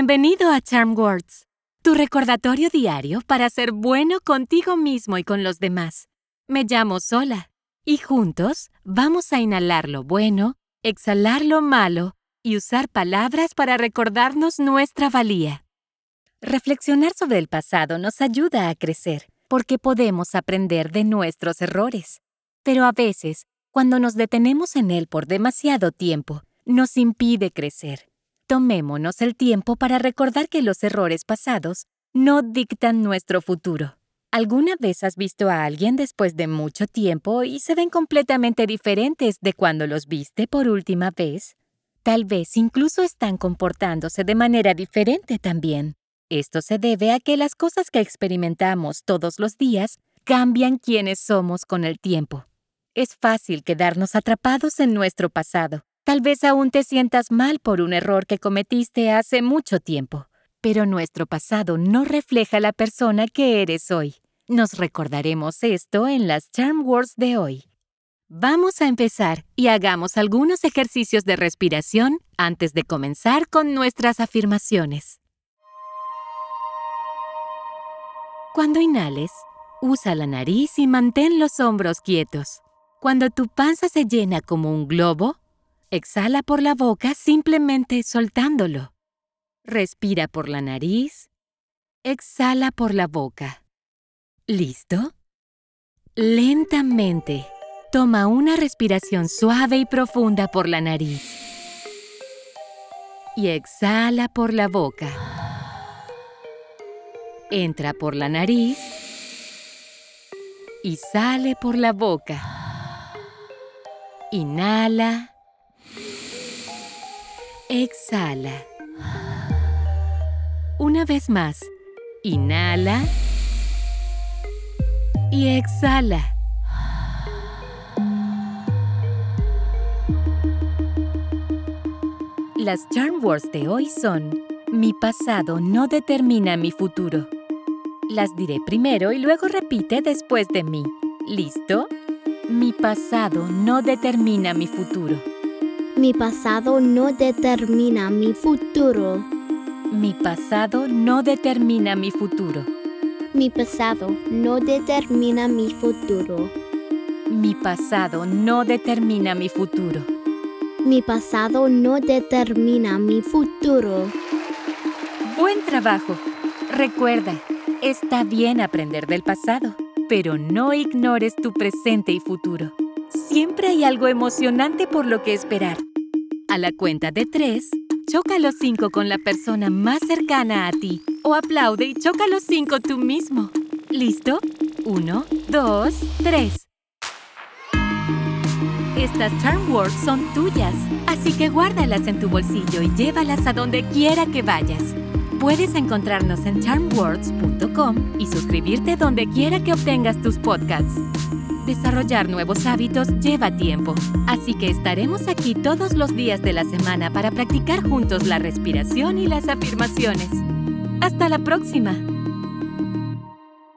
Bienvenido a Charm Words, tu recordatorio diario para ser bueno contigo mismo y con los demás. Me llamo Sola y juntos vamos a inhalar lo bueno, exhalar lo malo y usar palabras para recordarnos nuestra valía. Reflexionar sobre el pasado nos ayuda a crecer porque podemos aprender de nuestros errores. Pero a veces, cuando nos detenemos en él por demasiado tiempo, nos impide crecer. Tomémonos el tiempo para recordar que los errores pasados no dictan nuestro futuro. ¿Alguna vez has visto a alguien después de mucho tiempo y se ven completamente diferentes de cuando los viste por última vez? Tal vez incluso están comportándose de manera diferente también. Esto se debe a que las cosas que experimentamos todos los días cambian quienes somos con el tiempo. Es fácil quedarnos atrapados en nuestro pasado Tal vez aún te sientas mal por un error que cometiste hace mucho tiempo, pero nuestro pasado no refleja la persona que eres hoy. Nos recordaremos esto en las Charm Words de hoy. Vamos a empezar y hagamos algunos ejercicios de respiración antes de comenzar con nuestras afirmaciones. Cuando inhales, usa la nariz y mantén los hombros quietos. Cuando tu panza se llena como un globo, Exhala por la boca simplemente soltándolo. Respira por la nariz. Exhala por la boca. ¿Listo? Lentamente, toma una respiración suave y profunda por la nariz. Y exhala por la boca. Entra por la nariz y sale por la boca. Inhala. Exhala. Una vez más. Inhala. Y exhala. Las charm words de hoy son Mi pasado no determina mi futuro. Las diré primero y luego repite después de mí. ¿Listo? Mi pasado no determina mi futuro. Mi pasado no determina mi futuro. Mi pasado no determina mi futuro. Mi pasado no determina mi futuro. Mi pasado no determina mi futuro. Mi pasado no determina mi futuro. Buen trabajo. Recuerda, está bien aprender del pasado, pero no ignores tu presente y futuro. Siempre hay algo emocionante por lo que esperar. A la cuenta de tres, choca los cinco con la persona más cercana a ti o aplaude y choca los cinco tú mismo. ¿Listo? Uno, dos, tres. Estas Charm Words son tuyas, así que guárdalas en tu bolsillo y llévalas a donde quiera que vayas. Puedes encontrarnos en charmwords.com y suscribirte donde quiera que obtengas tus podcasts. Desarrollar nuevos hábitos lleva tiempo, así que estaremos aquí todos los días de la semana para practicar juntos la respiración y las afirmaciones. Hasta la próxima.